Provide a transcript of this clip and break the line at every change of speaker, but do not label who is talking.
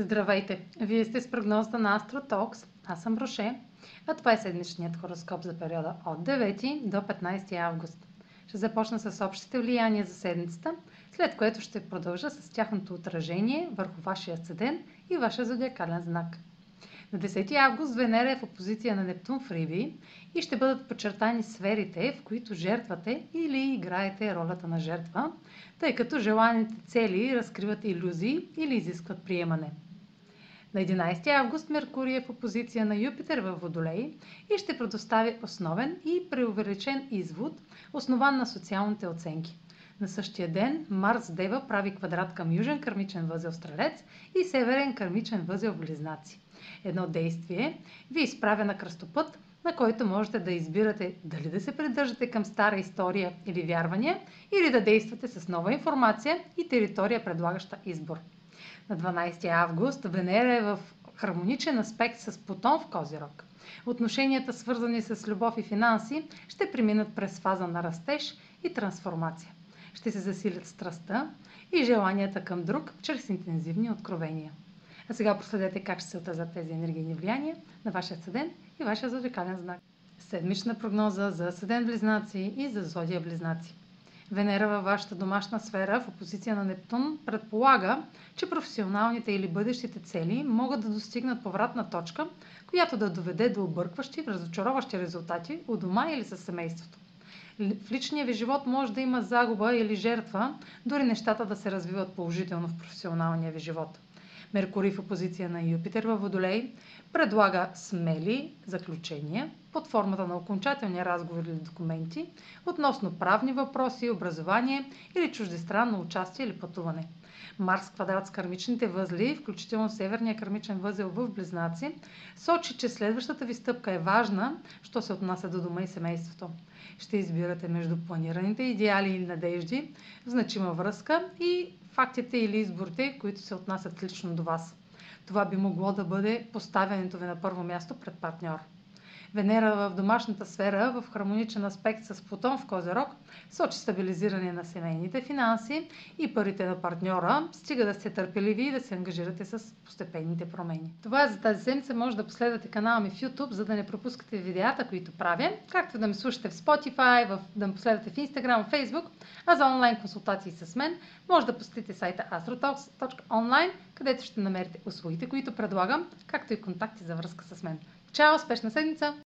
Здравейте! Вие сте с прогнозата на AstroTalks. Аз съм Роше, а това е седмичният хороскоп за периода от 9 до 15 август. Ще започна с общите влияния за седмицата, след което ще продължа с тяхното отражение върху вашия седен и вашия зодиакален знак. На 10 август Венера е в опозиция на Нептун в Риби и ще бъдат подчертани сферите, в които жертвате или играете ролята на жертва, тъй като желаните цели разкриват иллюзии или изискват приемане. На 11 август Меркурий е в опозиция на Юпитер във Водолей и ще предостави основен и преувеличен извод, основан на социалните оценки. На същия ден Марс Дева прави квадрат към южен кърмичен възел Стрелец и северен кърмичен възел Близнаци. Едно действие ви изправя на кръстопът, на който можете да избирате дали да се придържате към стара история или вярвания, или да действате с нова информация и територия, предлагаща избор. На 12 август Венера е в хармоничен аспект с Плутон в Козирог. Отношенията, свързани с любов и финанси, ще преминат през фаза на растеж и трансформация. Ще се засилят страстта и желанията към друг чрез интензивни откровения. А сега проследете как ще се отразят тези енергийни влияния на вашия съден и вашия зодиакален знак. Седмична прогноза за съден близнаци и за зодия близнаци. Венера във вашата домашна сфера в опозиция на Нептун предполага, че професионалните или бъдещите цели могат да достигнат повратна точка, която да доведе до объркващи, разочароващи резултати у дома или със семейството. В личния ви живот може да има загуба или жертва, дори нещата да се развиват положително в професионалния ви живот. Меркурий в опозиция на Юпитер във Водолей предлага смели заключения под формата на окончателни разговори или документи относно правни въпроси, образование или чуждестранно участие или пътуване. Марс квадрат с кармичните възли, включително северния кармичен възел в Близнаци, сочи, че следващата ви стъпка е важна, що се отнася до дома и семейството. Ще избирате между планираните идеали или надежди, значима връзка и фактите или изборите, които се отнасят лично до вас. Това би могло да бъде поставянето ви на първо място пред партньор. Венера в домашната сфера в хармоничен аспект с Плутон в Козерог сочи стабилизиране на семейните финанси и парите на партньора, стига да сте търпеливи и да се ангажирате с постепенните промени. Това е за тази седмица. Може да последвате канала ми в YouTube, за да не пропускате видеята, които правя, както да ме слушате в Spotify, в, да ме последвате в Instagram, в Facebook, а за онлайн консултации с мен може да посетите сайта astrotalks.online, където ще намерите услугите, които предлагам, както и контакти за връзка с мен. Чао! Успешна седмица!